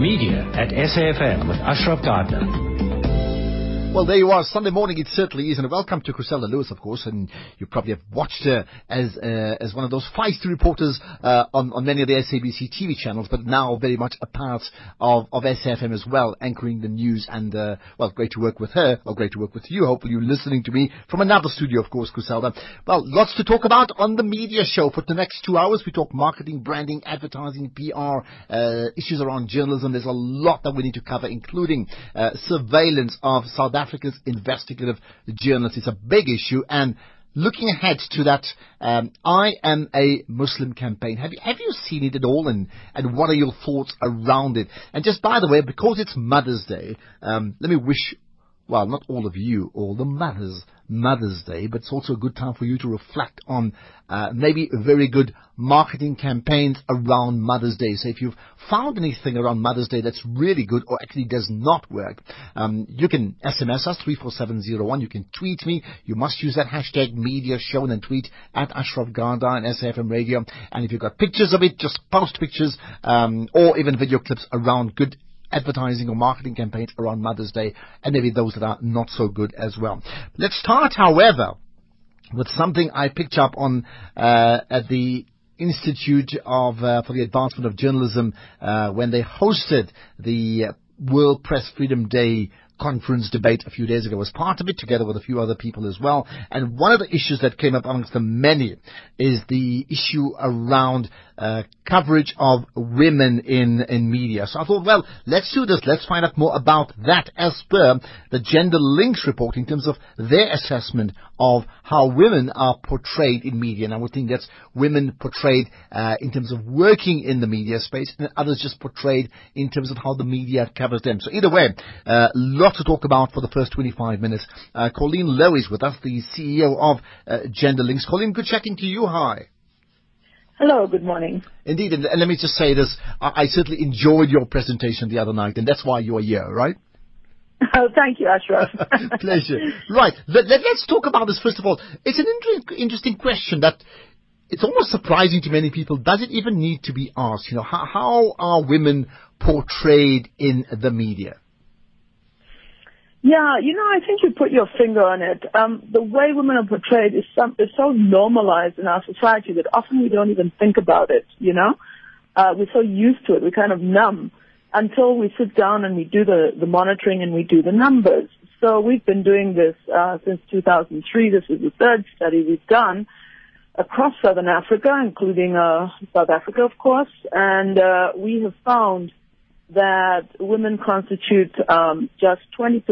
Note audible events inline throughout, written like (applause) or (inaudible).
Media at SAFM with Ashraf Garda. Well, there you are. Sunday morning, it certainly is. And welcome to Griselda Lewis, of course. And you probably have watched her as uh, as one of those feisty reporters uh, on, on many of the SABC TV channels, but now very much a part of, of SAFM as well, anchoring the news. And, uh, well, great to work with her, or great to work with you. Hopefully you're listening to me from another studio, of course, Griselda. Well, lots to talk about on the media show. For the next two hours, we talk marketing, branding, advertising, PR, uh, issues around journalism. There's a lot that we need to cover, including uh, surveillance of South Africa's investigative journalists. It's a big issue and looking ahead to that um, I am a Muslim campaign. Have you have you seen it at all, and and what are your thoughts around it? And just by the way, because it's Mother's Day, um, let me wish well, not all of you, all the mothers, Mother's Day, but it's also a good time for you to reflect on uh, maybe very good marketing campaigns around Mother's Day. So if you've found anything around Mother's Day that's really good or actually does not work, um, you can SMS us 34701. You can tweet me. You must use that hashtag media show and tweet at Ashraf Garda and SAFM Radio. And if you've got pictures of it, just post pictures um, or even video clips around good advertising or marketing campaigns around Mother's Day and maybe those that are not so good as well. Let's start, however, with something I picked up on uh, at the Institute of uh, for the Advancement of Journalism uh, when they hosted the World Press Freedom Day conference debate a few days ago was part of it, together with a few other people as well. And one of the issues that came up amongst the many is the issue around uh, coverage of women in, in media. So I thought, well, let's do this. Let's find out more about that as per the Gender Links report in terms of their assessment of how women are portrayed in media. And I would think that's women portrayed uh, in terms of working in the media space and others just portrayed in terms of how the media covers them. So either way, uh, lot to talk about for the first 25 minutes. Uh, Colleen Lowe is with us, the CEO of uh, Gender Links. Colleen, good chatting to you. Hi. Hello, good morning. Indeed, and, let me just say this, I, I, certainly enjoyed your presentation the other night, and that's why you're here, right? Oh, thank you, Ashraf. (laughs) Pleasure. Right, let, us let, talk about this first of all. It's an inter- interesting question that it's almost surprising to many people. Does it even need to be asked? You know, how, how are women portrayed in the media? Yeah, you know, I think you put your finger on it. Um, the way women are portrayed is, some, is so normalized in our society that often we don't even think about it, you know? Uh, we're so used to it, we're kind of numb until we sit down and we do the, the monitoring and we do the numbers. So we've been doing this uh, since 2003. This is the third study we've done across Southern Africa, including uh, South Africa, of course, and uh, we have found that women constitute um, just 20%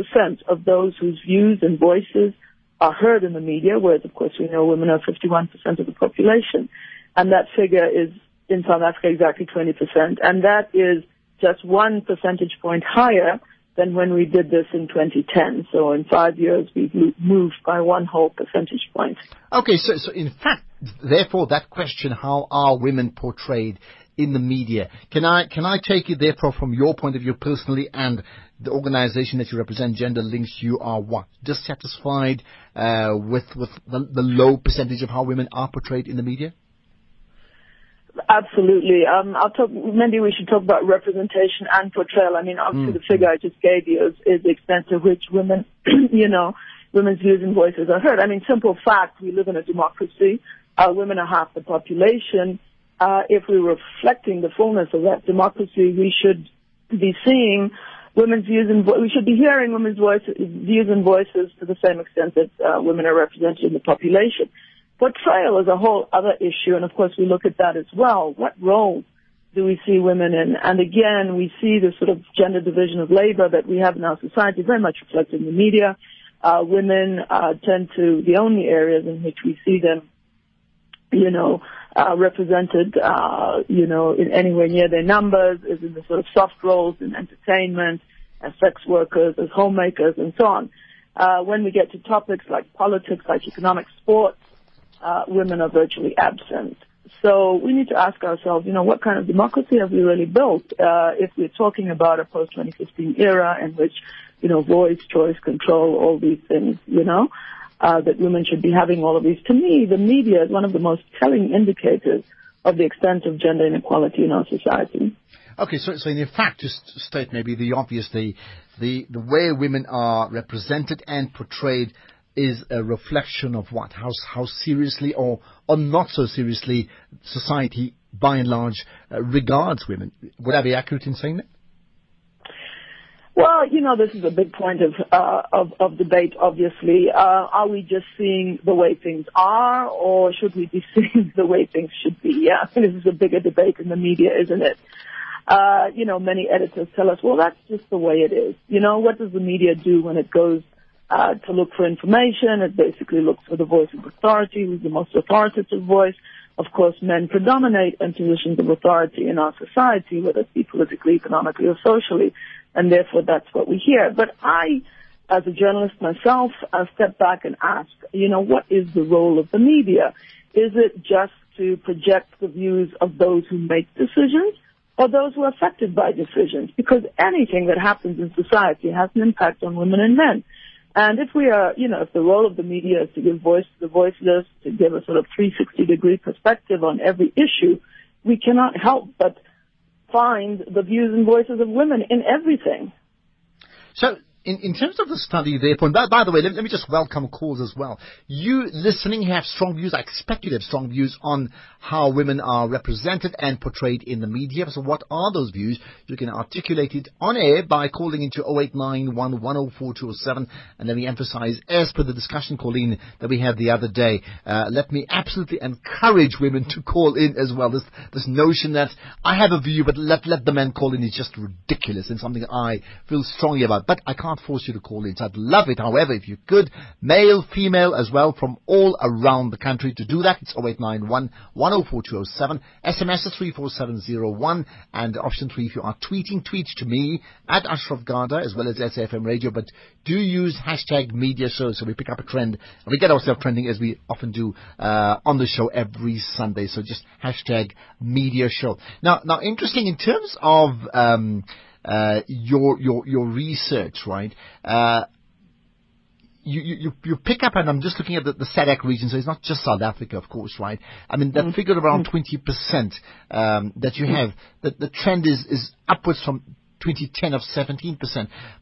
of those whose views and voices are heard in the media, whereas, of course, we know women are 51% of the population. And that figure is in South Africa exactly 20%. And that is just one percentage point higher than when we did this in 2010. So in five years, we've moved by one whole percentage point. Okay, so, so in fact, therefore, that question, how are women portrayed, in the media. Can I can I take it therefore from your point of view personally and the organization that you represent, Gender Links, you are what dissatisfied uh, with with the, the, low percentage of how women are portrayed in the media? Absolutely. Um, I'll talk. Maybe we should talk about representation and portrayal. I mean, obviously, mm. the figure I just gave you is, is the extent to which women, (clears throat) you know, women's views and voices are heard. I mean, simple fact: we live in a democracy. Uh, women are half the population uh, if we're reflecting the fullness of that democracy, we should be seeing women's views and vo- we should be hearing women's voices, views and voices to the same extent that uh, women are represented in the population. Portrayal is a whole other issue, and of course we look at that as well. What role do we see women in? And again, we see the sort of gender division of labor that we have in our society very much reflected in the media. Uh, women uh, tend to the only areas in which we see them, you know, uh, represented, uh, you know, in anywhere near their numbers, is in the sort of soft roles in entertainment, as sex workers, as homemakers, and so on. Uh, when we get to topics like politics, like economic sports, uh, women are virtually absent. So we need to ask ourselves, you know, what kind of democracy have we really built? Uh, if we're talking about a post-2015 era in which, you know, voice, choice, control, all these things, you know, uh, that women should be having all of these. To me, the media is one of the most telling indicators of the extent of gender inequality in our society. Okay, so, so in fact, to state maybe the obvious, the, the, the way women are represented and portrayed is a reflection of what? How, how seriously or, or not so seriously society, by and large, uh, regards women. Would I be accurate in saying that? Well, you know, this is a big point of uh, of, of debate. Obviously, uh, are we just seeing the way things are, or should we be (laughs) seeing the way things should be? Yeah, (laughs) this is a bigger debate in the media, isn't it? Uh, you know, many editors tell us, well, that's just the way it is. You know, what does the media do when it goes uh, to look for information? It basically looks for the voice of authority, who's the most authoritative voice. Of course, men predominate in positions of authority in our society, whether it be politically, economically, or socially and therefore that's what we hear. But I, as a journalist myself, uh, step back and ask, you know, what is the role of the media? Is it just to project the views of those who make decisions or those who are affected by decisions? Because anything that happens in society has an impact on women and men. And if we are, you know, if the role of the media is to give voice to the voiceless, to give a sort of 360 degree perspective on every issue, we cannot help but find the views and voices of women in everything. So in, in terms of the study, therefore, by, by the way, let, let, me just welcome calls as well. You listening have strong views. I expect you to have strong views on how women are represented and portrayed in the media. So what are those views? You can articulate it on air by calling into 0891 And let me emphasize, as per the discussion, Colleen, that we had the other day, uh, let me absolutely encourage women to call in as well. This, this notion that I have a view, but let, let the men call in is just ridiculous and something I feel strongly about. But I can't force you to call in. So I'd love it, however, if you could, male, female as well, from all around the country to do that. It's 0891 104207. SMS is 34701. And option three, if you are tweeting, tweet to me at Ashraf Garda as well as SAFM Radio. But do use hashtag media show so we pick up a trend and we get ourselves trending as we often do uh, on the show every Sunday. So just hashtag media show. Now, now interesting in terms of um, uh, your your your research, right? Uh, you, you, you pick up, and I'm just looking at the, the SADC region, so it's not just South Africa, of course, right? I mean, that mm. figure around 20% mm. um, that you have, the, the trend is, is upwards from 2010 of 17%.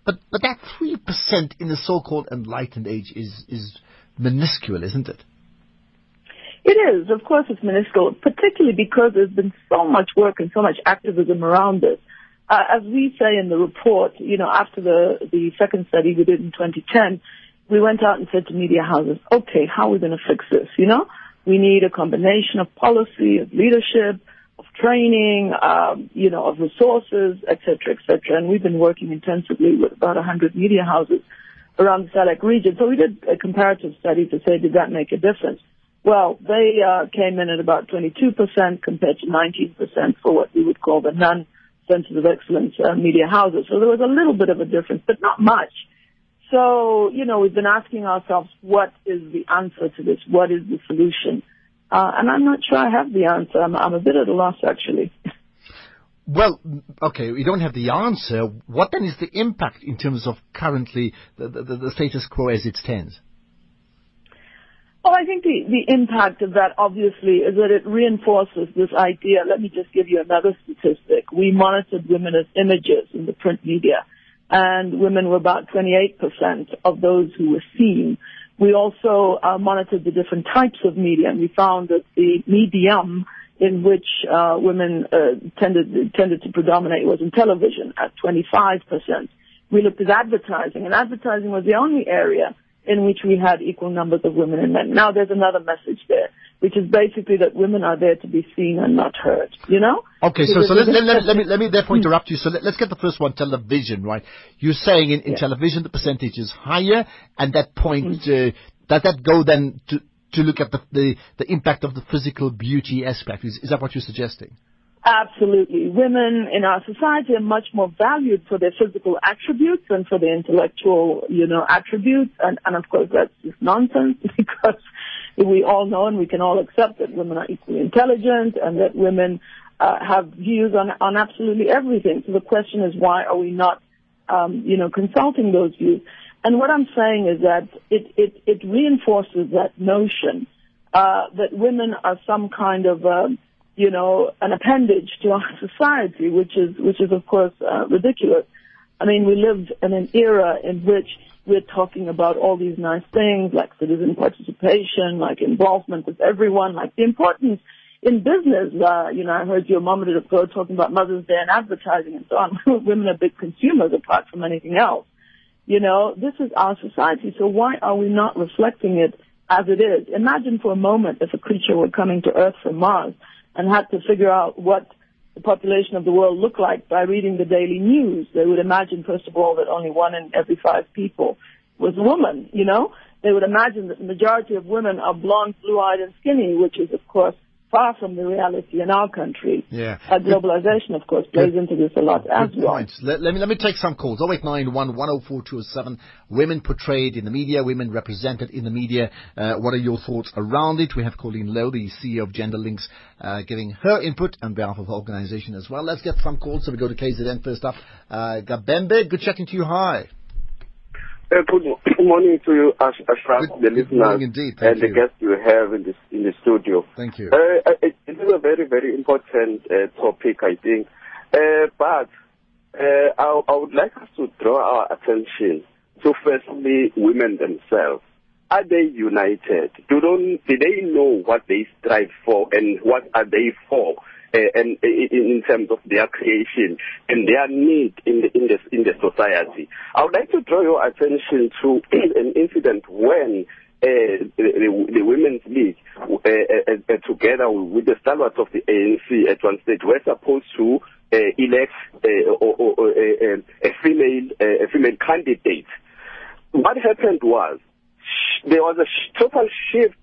But, but that 3% in the so-called enlightened age is, is minuscule, isn't it? It is. Of course, it's minuscule, particularly because there's been so much work and so much activism around this uh, as we say in the report, you know, after the, the second study we did in 2010, we went out and said to media houses, okay, how are we going to fix this? You know, we need a combination of policy, of leadership, of training, um, you know, of resources, et cetera, et cetera. And we've been working intensively with about 100 media houses around the SADC region. So we did a comparative study to say, did that make a difference? Well, they uh, came in at about 22% compared to 19% for what we would call the non centers of excellence uh, media houses. So there was a little bit of a difference, but not much. So, you know, we've been asking ourselves, what is the answer to this? What is the solution? Uh, and I'm not sure I have the answer. I'm, I'm a bit at a loss, actually. Well, okay, we don't have the answer. What then is the impact in terms of currently the, the, the status quo as it stands? Well, I think the, the impact of that obviously is that it reinforces this idea. Let me just give you another statistic. We monitored women as images in the print media and women were about 28% of those who were seen. We also uh, monitored the different types of media and we found that the medium in which uh, women uh, tended tended to predominate was in television at 25%. We looked at advertising and advertising was the only area in which we had equal numbers of women and men. Now there's another message there, which is basically that women are there to be seen and not heard, you know? Okay, so, so let, let, let, let, me, let me therefore interrupt you. So let, us get the first one, television, right? You're saying in, in yeah. television the percentage is higher, and that point, mm-hmm. uh, does that go then to, to look at the, the, the impact of the physical beauty aspect? Is, is that what you're suggesting? Absolutely. Women in our society are much more valued for their physical attributes than for their intellectual, you know, attributes. And, and of course that's just nonsense (laughs) because we all know and we can all accept that women are equally intelligent and that women uh, have views on, on absolutely everything. So the question is why are we not, um, you know, consulting those views? And what I'm saying is that it, it, it reinforces that notion uh, that women are some kind of uh, you know, an appendage to our (laughs) society, which is, which is of course uh, ridiculous. I mean, we live in an era in which we're talking about all these nice things like citizen participation, like involvement with everyone, like the importance in business. Uh, you know, I heard your you a moment ago talking about Mother's Day and advertising and so on. (laughs) Women are big consumers apart from anything else. You know, this is our society, so why are we not reflecting it as it is? Imagine for a moment if a creature were coming to Earth from Mars and had to figure out what the population of the world looked like by reading the daily news. They would imagine, first of all, that only one in every five people was a woman, you know? They would imagine that the majority of women are blonde, blue-eyed, and skinny, which is, of course, far from the reality in our country. Yeah. Uh, globalization, of course, plays Good. into this a lot as well. point. Let, let me let me take some calls. 0891 104 Women portrayed in the media, women represented in the media. Uh, what are your thoughts around it? We have Colleen Lowe, the CEO of Gender Links, uh, giving her input on behalf of the organization as well. Let's get some calls. So we go to KZN first up. Uh, Gabembe, good chatting to you. Hi. Uh, good mo- (coughs) morning to you, Ash- Ashraf, Good- the good listeners, morning indeed. Thank and the you. guests you have in, this, in the studio. Thank you. Uh, it, it is a very, very important uh, topic, I think. Uh, but uh, I, I would like us to draw our attention to firstly women themselves. Are they united? Do, don't, do they know what they strive for and what are they for? Uh, and uh, in, terms of their creation and their need in the in the in the society, I would like to draw your attention to (clears throat) an incident when uh, the, the, Women's League, uh, uh, together with the stalwarts of the ANC at one stage, were supposed to elect or, or, or, a female a female candidate. What happened was there was a total shift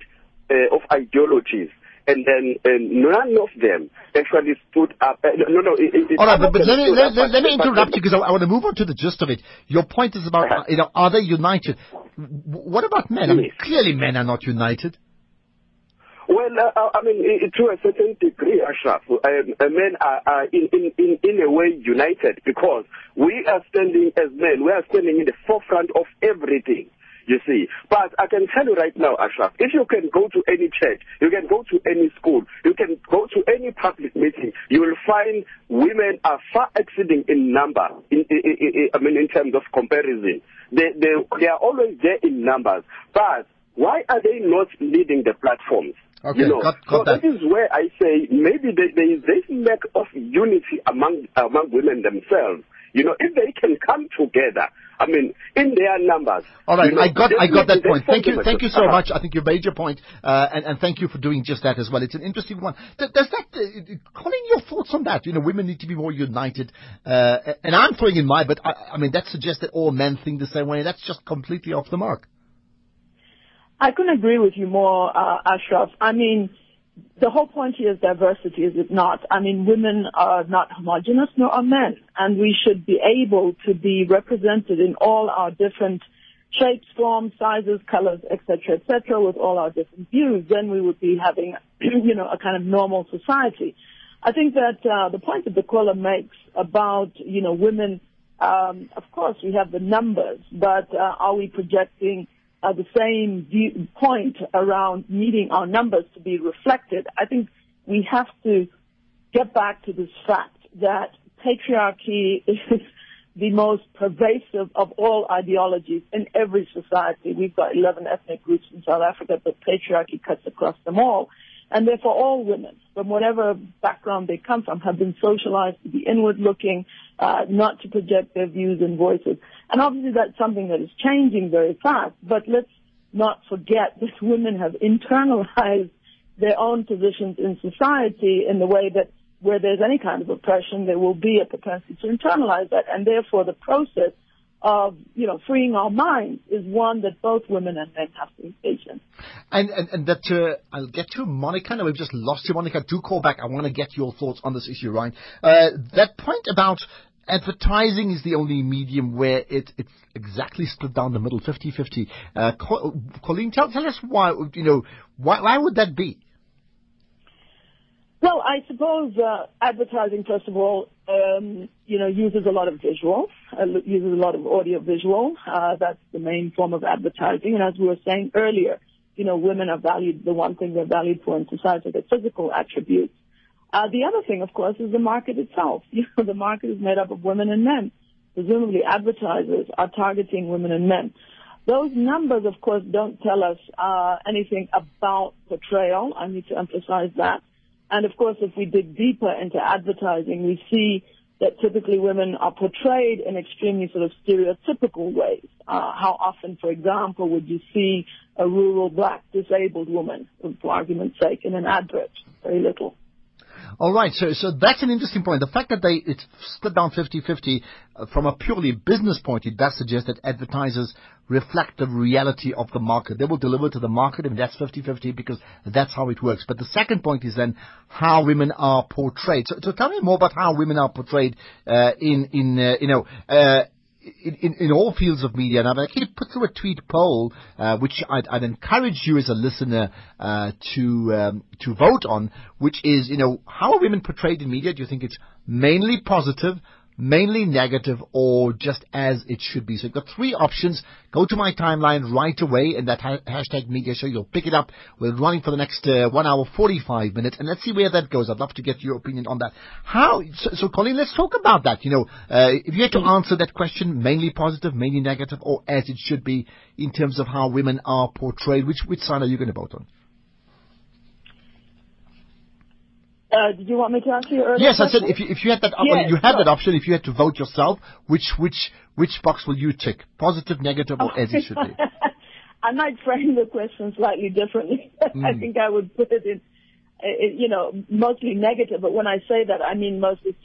of ideologies. And then uh, none of them actually stood up. Uh, no, no. It, it, All right, but, but let me let, up, let, me interrupt you because I, I want to move on to the gist of it. Your point is about Uh-huh. uh, you know are they united? What about men? I mean, Yes. clearly men are not united. Well, uh, I mean, to a certain degree, Ashraf, um, uh, men are, are in, in, in a way united because we are standing as men, we are standing in the forefront of everything. You see, but I can tell you right now, Ashraf, if you can go to any church, you can go to any school, you can go to any public meeting, you will find women are far exceeding in number. In, in, in, I mean, in terms of comparison, they, they they are always there in numbers. But why are they not leading the platforms? Okay, you know, got- so got that. that is where I say maybe there is this lack of unity among among women themselves. You know, if they can come together, I mean, in their numbers. All right, you know, I got I got that point. Thank you, thank you so uh-huh. much. I think you made your point, uh, and and thank you for doing just that as well. It's an interesting one. Th- Does that, uh, Colleen, your thoughts on that? You know, women need to be more united, uh, and I'm throwing in my, but I, I mean that suggests that all men think the same way. That's just completely off the mark. I couldn't agree with you more, uh, Ashraf. I mean, the whole point here is diversity, is it not? I mean, women are not homogenous, nor are men, and we should be able to be represented in all our different shapes, forms, sizes, colors, etc., etc., with all our different views. Then we would be having, (clears throat) you know, a kind of normal society. I think that uh, the point that the caller makes about, you know, women, um, of course, we have the numbers, but uh, are we projecting uh, the same view, point around needing our numbers to be reflected? I think we have to get back to this fact that patriarchy is (laughs) the most pervasive of all ideologies in every society. We've got 11 ethnic groups in South Africa, but patriarchy cuts across them all. And therefore all women, from whatever background they come from, have been socialized to be inward looking, uh, not to project their views and voices. And obviously that's something that is changing very fast, but let's not forget (laughs) that women have internalized their own positions in society in the way that where there's any kind of oppression, there will be a propensity to internalize that. And therefore the process of, you know, freeing our minds is one that both women and men have to engage in. And, and, and that, uh, I'll get to Monica. Now we've just lost you, Monica. Do call back. I want to get your thoughts on this issue, Ryan. Uh, that point about advertising is the only medium where it, it's exactly split down the middle, 50-50. Uh, Colleen, tell, tell us why, you know, why, why would that be? Well, I suppose uh, advertising, first of all, um, you know, uses a lot of visual, uh, uses a lot of audio visual. Uh, that's the main form of advertising. And as we were saying earlier, you know, women are valued, the one thing they're valued for in society, their physical attributes. Uh, the other thing, of course, is the market itself. (laughs) You know, the market is made up of women and men. Presumably, advertisers are targeting women and men. Those numbers, of course, don't tell us uh, anything about portrayal. I need to emphasize that. And of course, if we dig deeper into advertising, we see that typically women are portrayed in extremely sort of stereotypical ways. Uh, how often, for example, would you see a rural black disabled woman, for argument's sake, in an advert? Very little. All right, so so that's an interesting point. The fact that they it's split down 50-50 uh, from a purely business point, it does suggest that advertisers reflect the reality of the market. They will deliver to the market, and that's 50-50 because that's how it works. But the second point is then how women are portrayed. So, so tell me more about how women are portrayed uh, in in uh, you know uh, in, in, all fields of media, and I've actually put through a tweet poll, uh, which I'd, I'd, encourage you as a listener uh, to um, to vote on, which is, you know, how are women portrayed in media? Do you think it's mainly positive, mainly negative or just as it should be. So you've got three options. Go to my timeline right away in that ha- hashtag media show. You'll pick it up. We're running for the next uh, one hour, 45 minutes, and let's see where that goes. I'd love to get your opinion on that. How, so, so Colleen, let's talk about that. You know, uh, if you had to answer that question, mainly positive, mainly negative, or as it should be in terms of how women are portrayed, which, which side are you going to vote on? Uh, did you want me to answer your earlier Yes, question? I said if you, if you had that op- Yes, you had sure. that option, if you had to vote yourself, which which which box will you tick? Positive, negative, or as it should be? (laughs) I might frame the question slightly differently. (laughs) I Hmm. think I would put it in, uh, you know, mostly negative. But when I say that, I mean mostly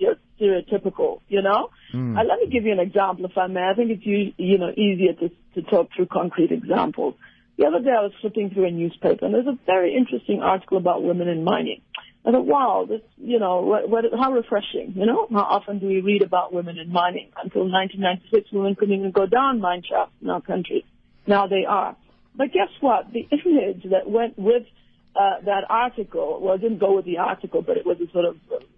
stereotypical. You know. Hmm. Uh, let me give you an example, if I may. I think it's u- you know easier to to talk through concrete examples. The other day I was flipping through a newspaper and there's a very interesting article about women in mining. I thought, wow, this, you know, what, what, how refreshing, you know? How often do we read about women in mining? Until 1996, women couldn't even go down mine shafts in our country. Now they are. But guess what? The (laughs) image that went with uh, that article, well, it didn't go with the article, but it was a sort of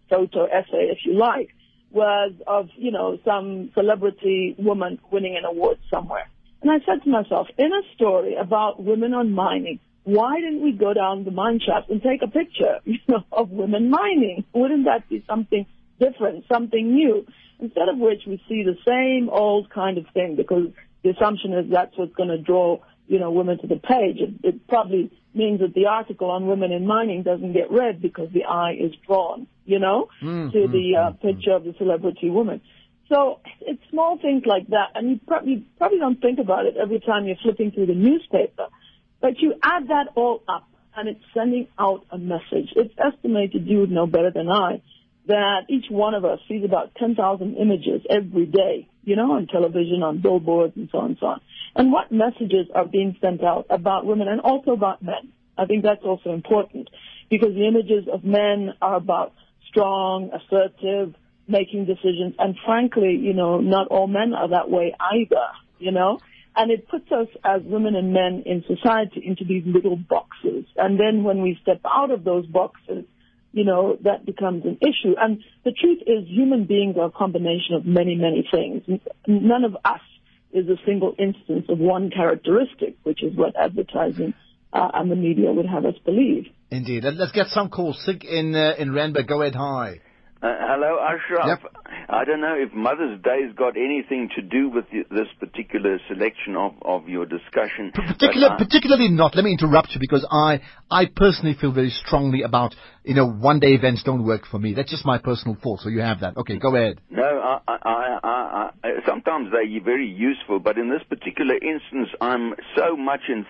photo essay, if you like, was of, you know, some celebrity woman winning an award somewhere. And I said to myself, in a story about women on mining, why didn't we go down the mine shaft and take a picture, (laughs) you know, of women mining? Wouldn't that be something different, something new? Instead of which we see the same old kind of thing because the assumption is that's what's going to draw, you know, women to the page. It, it probably means that the article on women in mining doesn't get read because the eye is drawn, you know, hmm, to the hmm, uh, hmm, picture of the celebrity woman. So it's small things like that, and you probably probably don't think about it every time you're flipping through the newspaper. But you add that all up, and it's sending out a message. It's estimated, you would know better than I, that each one of us sees about 10,000 images every day, you know, on television, on billboards, and so on and so on. And what messages are being sent out about women and also about men? I think that's also important because the images of men are about strong, assertive, making decisions. And frankly, you know, not all men are that way either, you know. And it puts us as women and men in society into these little boxes. And then when we step out of those boxes, you know, that becomes an issue. And the truth is human beings are a combination of many, many things. None of us is a single instance of one characteristic, which is what advertising uh, and the media would have us believe. Indeed. Let- Let's get some calls. Sig in uh, in Randburg. Go ahead. Hi. Uh, hello, Ashraf. Yep. I don't know if Mother's Day's got anything to do with the, this particular selection of, of your discussion. Particular, I- particularly not. Let me interrupt you because I, I personally feel very strongly about, you know, one day events don't work for me. That's just my personal thought. So you have that. Okay, go ahead. No, I, I, I, I, sometimes they're very useful, but in this particular instance, I'm so much in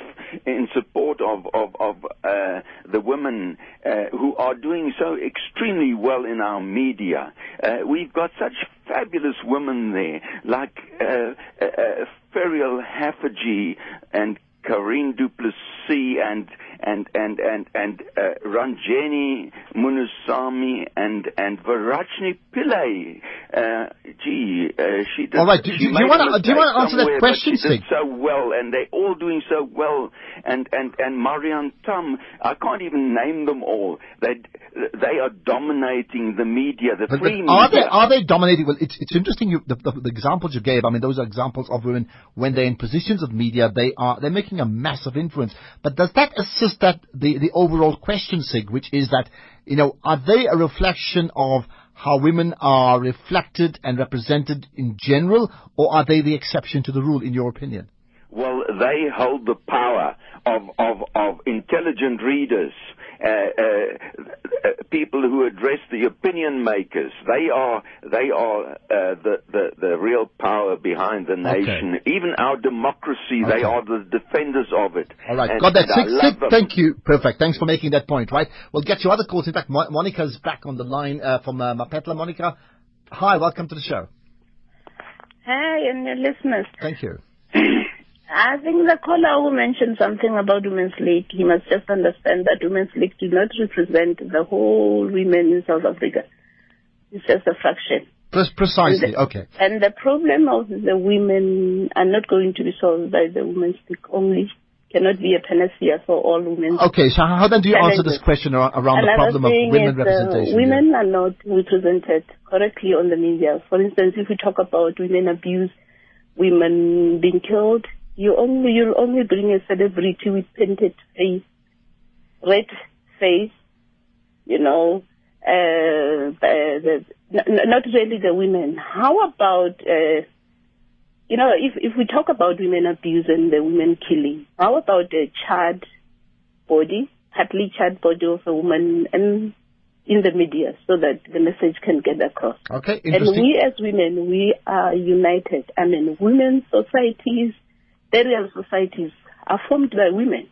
in support of of, of uh, the women uh, who are doing so extremely well in our media. Uh, we've got such fabulous women there, like uh, uh, uh, Haffajee and Carien du Plessis and and and and and uh, Ranjeni Munusamy and and Verashni Pillay. Uh, gee, uh, she did. All right, do- do you wanna- do you wanna answer that question, but she did so well, and they're all doing so well. And and and Marianne Thamm, I can't even name them all. They they are dominating the media, the But, but free are they are they dominating? Well, it's it's interesting. You, the, the, the examples you gave. I mean, those are examples of women when they're in positions of media. They are they're making a massive influence. But does that assist that the the overall question, Sig, which is that you know, are they a reflection of how women are reflected and represented in general, or are they the exception to the rule, in your opinion? Well, they hold the power of, of, of intelligent readers, people who address the opinion makers. They are, they are uh, the, the, the real power behind the nation. Okay. Even our democracy, they are the defenders of it. All right, And- got that. Six, six, thank you. Perfect. Thanks for making that point, right? We'll get you other calls. In fact, Mo- Monica's back on the line uh, from uh, Mapetla. Monica, hi, welcome to the show. Hi, and your listeners. Thank you. (clears throat) I think the caller who mentioned something about Women's League, he must just understand that Women's League do not represent the whole women in South Africa. It's just a fraction. Pre- precisely. Okay. And the problem of the women are not going to be solved by the Women's League only. Cannot be a panacea for all women. Okay, so how then do you answer this question ar- around the problem of women uh, representation? women are not represented correctly on the media. For instance, if we talk about women abuse, women being killed, you only you'll only bring a celebrity with painted face, red face, you know, uh, the, the, n- not really the women. How about uh, you know, if if we talk about women abuse and the women killing, how about the charred body, partly charred body of a woman, and in the media, so that the message can get across? Okay, interesting. And we as women, we are united. I mean, women's societies, burial societies are formed by women.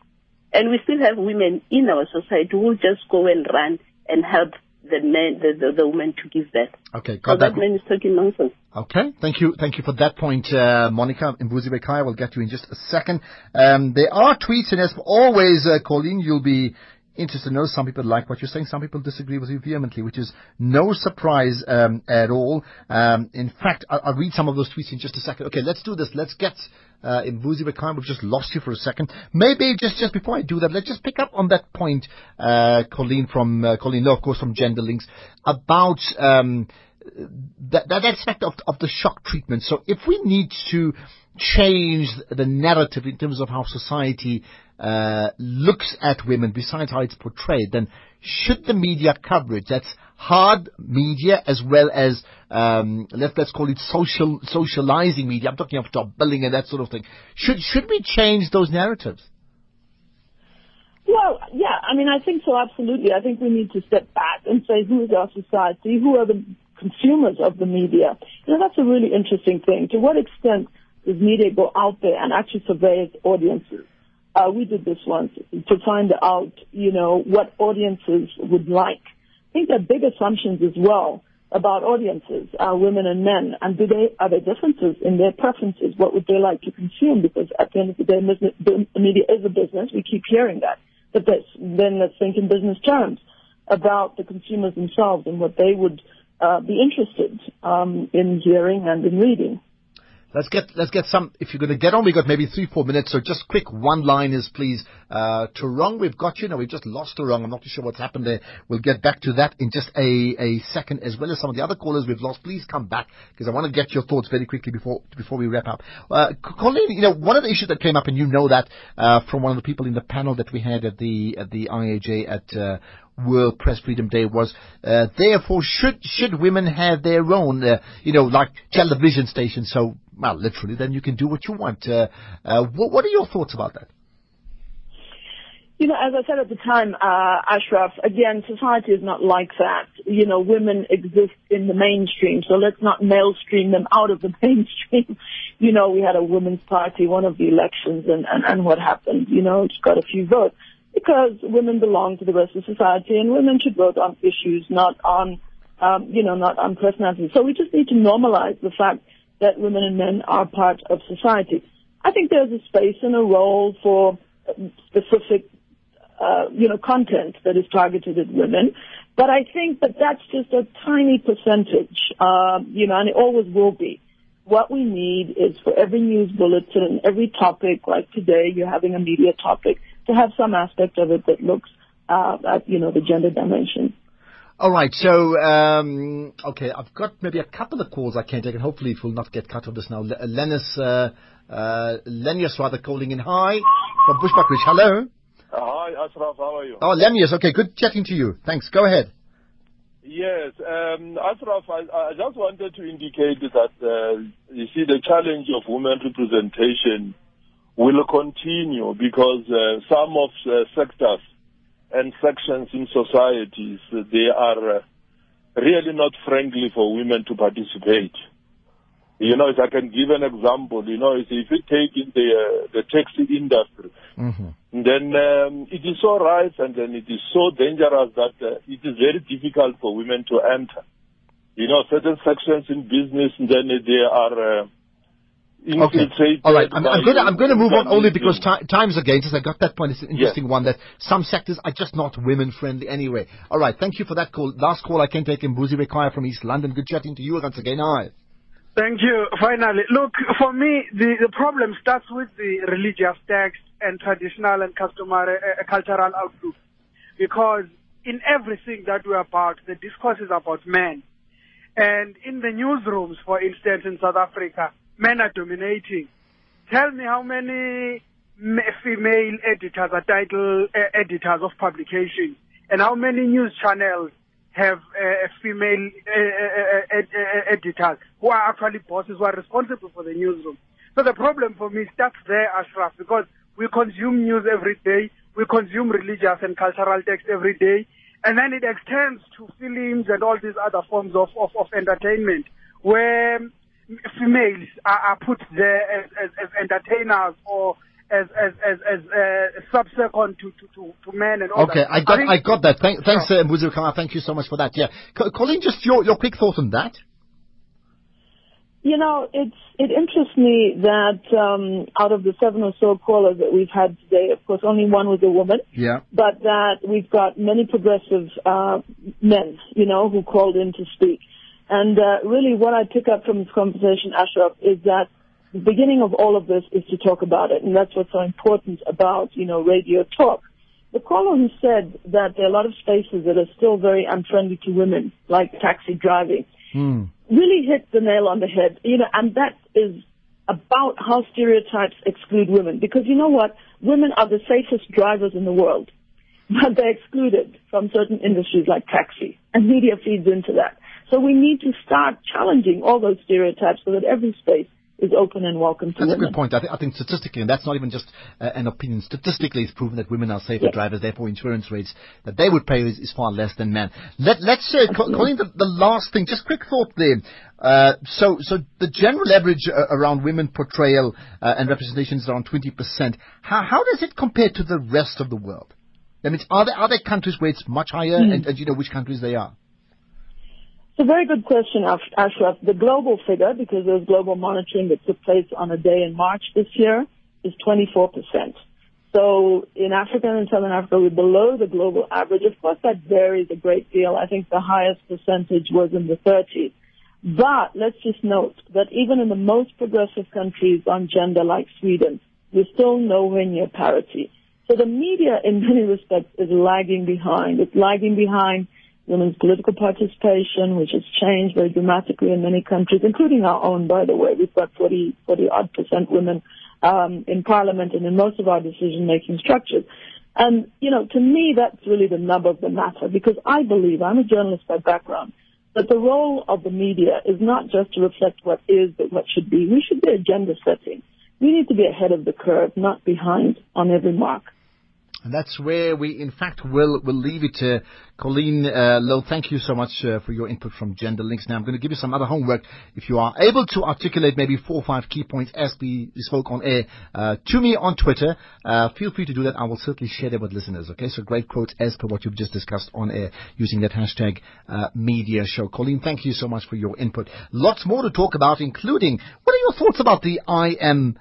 And we still have women in our society who just go and run and help the men, the, the, the women to give birth. okay, So got that that. man is talking nonsense. Okay, thank you, thank you for that point, uh, Monica Mbuzi Bekaya. We'll get you in just a second. Um, there are tweets, and as always, uh, Colleen, you'll be interested to know some people like what you're saying, some people disagree with you vehemently, which is no surprise um, at all. Um, in fact, I'll, I'll read some of those tweets in just a second. Okay, let's do this. Let's get uh, Mbuzi Bekaya. We've just lost you for a second. Maybe just just before I do that, let's just pick up on that point, uh, Colleen from uh, Colleen, Lowe, of course, from Gender Links about. Um, that, that aspect of, of the shock treatment. So if we need to change the narrative in terms of how society uh, looks at women, besides how it's portrayed, then should the media coverage, that's hard media as well as um, let's let's call it social socializing media. I'm talking of job billing and that sort of thing. Should should we change those narratives? Well, yeah, I mean, I think so, absolutely. I think we need to step back and say, who is our society? Who are the consumers of the media? You know, that's a really interesting thing. To what extent does media go out there and actually survey its audiences? Uh, we did this once to find out, you know, what audiences would like. I think there are big assumptions as well about audiences, uh, women and men, and do they, are there differences in their preferences? What would they like to consume? Because at the end of the day, media is a business. We keep hearing that. But then let's think in business terms about the consumers themselves and what they would uh, be interested um, in hearing and in reading. Let's get let's get some. If you're going to get on, we've got maybe three four minutes. So just quick one liners, please. Uh, Turong, we've got you. Now we've just lost Turong. I'm not too sure what's happened there. We'll get back to that in just a a second, as well as some of the other callers we've lost. Please come back because I want to get your thoughts very quickly before before we wrap up. Uh, Colleen, you know one of the issues that came up, and you know that uh, from one of the people in the panel that we had at the at the IAJ at. Uh, World Press Freedom Day was, uh, therefore, should should women have their own, uh, you know, like television stations? So, well, literally, then you can do what you want. Uh, uh, what, what are your thoughts about that? You know, as I said at the time, uh, Ashraf, again, society is not like that. You know, women exist in the mainstream, so let's not mainstream them out of the (laughs) mainstream. You know, we had a women's party, one of the elections, and, and, and what happened? You know, it's got a few votes. Because women belong to the rest of society, and women should vote on issues, not on, um, you know, not on personalities. So we just need to normalize the fact that women and men are part of society. I think there's a space and a role for specific uh, you know, content that is targeted at women. But I think that that's just a tiny percentage, uh, you know, and it always will be. What we need is for every news bulletin, every topic, like today, you're having a media topic, to have some aspect of it that looks uh, at, you know, the gender dimension. All right, so um, okay, I've got maybe a couple of calls I can take, and hopefully it will not get cut off this now. Le- Lennis, uh, uh, Lenius rather calling in. Hi from Bushbuckridge. Hello. Hi, Ashraf. How are you? Oh, Lemnius. Okay, good chatting to you. Thanks. Go ahead. Yes, um, Ashraf, I, I just wanted to indicate that, uh, you see, the challenge of women representation will continue because uh, some of uh, sectors and sections in societies, they are uh, really not friendly for women to participate. You know, if I can give an example, you know, if you take in the uh, the taxi industry, Mm-hmm. then um, it is so rife and then it is so dangerous that uh, it is very difficult for women to enter. You know, certain sections in business, then they are uh, Okay. infiltrated. All right. I'm, I'm going to I'm going to move on only because ti time's against us. I got that point. It's an interesting one that some sectors are just not women friendly anyway. All right. Thank you for that call. Last call I can take in Buzi Rekaya from East London. Good chatting to you once again. Hi. Thank you. Finally, look, for me, the, the problem starts with the religious text and traditional and customary uh, cultural outlook. Because in everything that we're about, the discourse is about men. And in the newsrooms, for instance, in South Africa, men are dominating. Tell me how many female editors are title uh, editors of publications, and how many news channels have uh, female uh, ed- editors who are actually bosses who are responsible for the newsroom. So the problem for me starts there, Ashraf, because we consume news every day, we consume religious and cultural text every day, and then it extends to films and all these other forms of, of, of entertainment where females are, are put there as, as, as entertainers or as as as, as uh, subsequent to, to, to, to men and all Okay, that. I got think- I got that. Thank, thanks, uh, Buzi Rekaya. Thank you so much for that. Yeah. Co- Colleen, just your your quick thought on that. You know, it's it interests me that um, out of the seven or so callers that we've had today, of course, only one was a woman. Yeah. but that we've got many progressive uh, men, you know, who called in to speak. And uh, really, what I pick up from this conversation, Ashraf, is that the beginning of all of this is to talk about it, and that's what's so important about, you know, radio talk. The caller who said that there are a lot of spaces that are still very unfriendly to women, like taxi driving, Hmm. really hit the nail on the head. You know, and that is about how stereotypes exclude women. Because you know what? Women are the safest drivers in the world, (laughs) but they're excluded from certain industries like taxi, and media feeds into that. So we need to start challenging all those stereotypes so that every space is open and welcome to That's a women. good point. I, th- I think statistically, and that's not even just uh, an opinion, statistically it's proven that women are safer Yes. drivers, therefore insurance rates that they would pay is, is far less than men. Let, let's uh, co- Colleen, the, the last thing, just quick thought there. Uh, so, so the general average uh, around women portrayal uh, and representation is around 20%. How, how does it compare to the rest of the world? I mean, are there, are there countries where it's much higher, Hmm. and, and you know which countries they are? It's a very good question, Ash- Ashraf. The global figure, because there's global monitoring that took place on a day in March this year, is 24%. So in Africa and in Southern Africa, we're below the global average. Of course, that varies a great deal. I think the highest percentage was in the 30s. But let's just note that even in the most progressive countries on gender like Sweden, we're still nowhere near parity. So the media in many respects is lagging behind. It's lagging behind women's political participation, which has changed very dramatically in many countries, including our own, by the way. We've got 40, 40 odd percent women um, in parliament and in most of our decision-making structures. And, you know, to me, that's really the nub of the matter because I believe, I'm a journalist by background, that the role of the media is not just to reflect what is, but what should be. We should be agenda setting. We need to be ahead of the curve, not behind on every mark. And that's where we, in fact, will will leave it. Uh, Colleen uh, Lowe, thank you so much uh, for your input from Gender Links. Now, I'm going to give you some other homework. If you are able to articulate maybe four or five key points as we spoke on air uh, to me on Twitter, uh, feel free to do that. I will certainly share them with listeners. Okay, so great quotes as per what you've just discussed on air using that hashtag uh, media show. Colleen, thank you so much for your input. Lots more to talk about, including what are your thoughts about the I am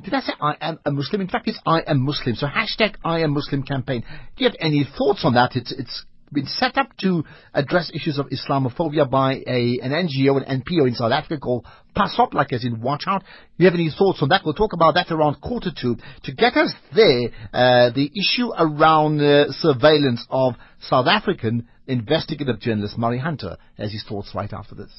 did I say I am a Muslim? In fact, it's I am Muslim. So hashtag I am Muslim campaign. Do you have any thoughts on that? It's it's been set up to address issues of Islamophobia by a an NGO, an NPO in South Africa called PASSOP, like as in Watch Out. Do you have any thoughts on that? We'll talk about that around quarter two. To get us there, uh, the issue around uh, surveillance of South African investigative journalist Murray Hunter has his thoughts right after this.